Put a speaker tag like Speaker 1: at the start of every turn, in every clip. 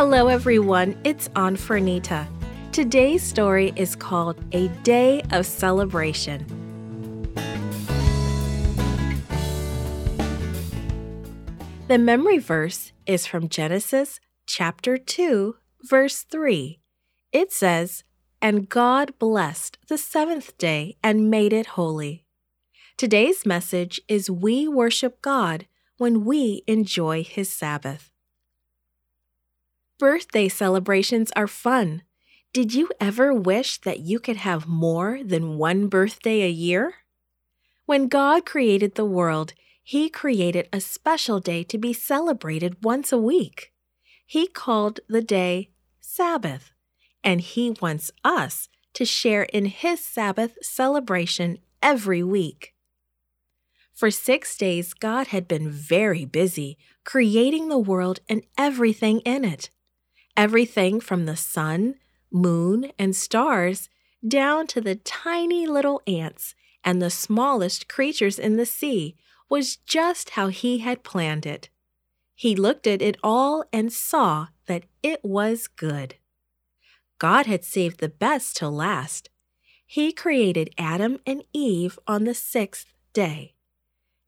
Speaker 1: Hello, everyone. It's Aunt Fernita. Today's story is called A Day of Celebration. The memory verse is from Genesis chapter 2, verse 3. It says, And God blessed the seventh day and made it holy. Today's message is We worship God when we enjoy His Sabbath. Birthday celebrations are fun. Did you ever wish that you could have more than one birthday a year? When God created the world, He created a special day to be celebrated once a week. He called the day Sabbath, and He wants us to share in His Sabbath celebration every week. For six days, God had been very busy creating the world and everything in it. Everything from the sun, moon, and stars down to the tiny little ants and the smallest creatures in the sea was just how he had planned it. He looked at it all and saw that it was good. God had saved the best till last. He created Adam and Eve on the sixth day.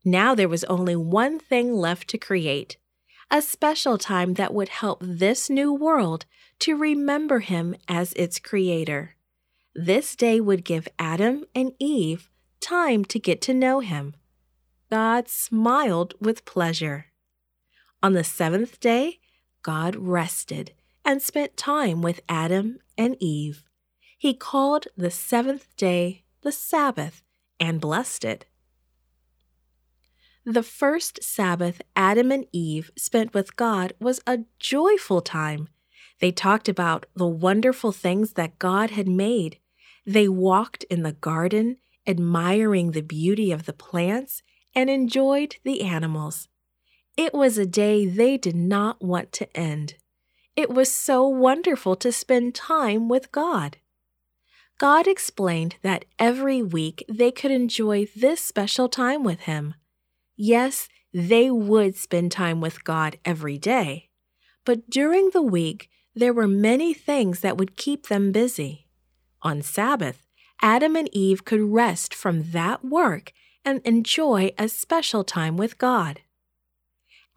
Speaker 1: Now there was only one thing left to create a special time that would help this new world to remember him as its creator. This day would give Adam and Eve time to get to know him. God smiled with pleasure. On the seventh day, God rested and spent time with Adam and Eve. He called the seventh day the Sabbath and blessed it. The first Sabbath Adam and Eve spent with God was a joyful time. They talked about the wonderful things that God had made. They walked in the garden, admiring the beauty of the plants, and enjoyed the animals. It was a day they did not want to end. It was so wonderful to spend time with God. God explained that every week they could enjoy this special time with Him. Yes, they would spend time with God every day, but during the week, there were many things that would keep them busy. On Sabbath, Adam and Eve could rest from that work and enjoy a special time with God.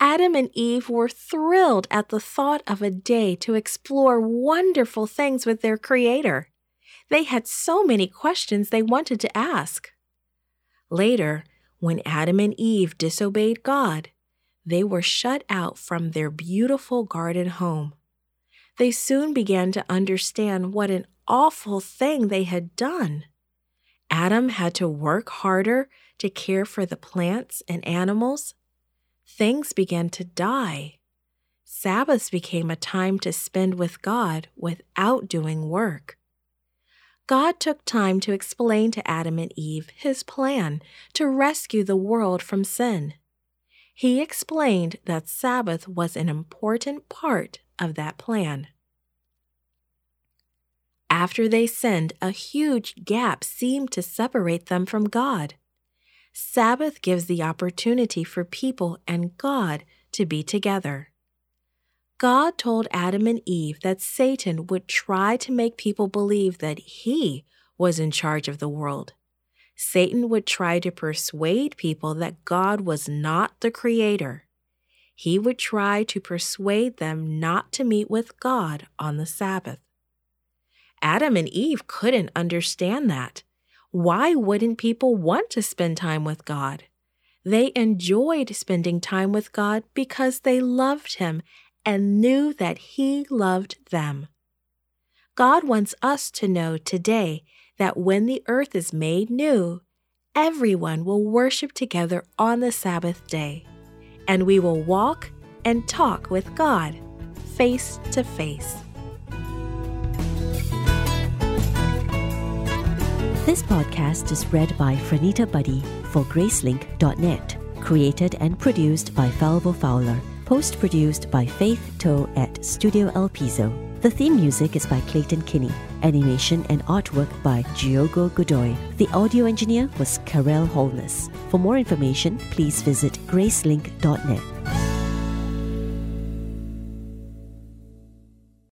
Speaker 1: Adam and Eve were thrilled at the thought of a day to explore wonderful things with their Creator. They had so many questions they wanted to ask. Later, when Adam and Eve disobeyed God, they were shut out from their beautiful garden home. They soon began to understand what an awful thing they had done. Adam had to work harder to care for the plants and animals. Things began to die. Sabbaths became a time to spend with God without doing work. God took time to explain to Adam and Eve his plan to rescue the world from sin. He explained that Sabbath was an important part of that plan. After they sinned, a huge gap seemed to separate them from God. Sabbath gives the opportunity for people and God to be together. God told Adam and Eve that Satan would try to make people believe that he was in charge of the world. Satan would try to persuade people that God was not the creator. He would try to persuade them not to meet with God on the Sabbath. Adam and Eve couldn't understand that. Why wouldn't people want to spend time with God? They enjoyed spending time with God because they loved Him and knew that He loved them. God wants us to know today that when the earth is made new, everyone will worship together on the Sabbath day, and we will walk and talk with God face to face.
Speaker 2: This podcast is read by Franita Buddy for Gracelink.net, created and produced by Falvo Fowler post produced by Faith Toe at Studio El Piso. The theme music is by Clayton Kinney. Animation and artwork by Giogo Godoy. The audio engineer was Karel Holness. For more information, please visit gracelink.net.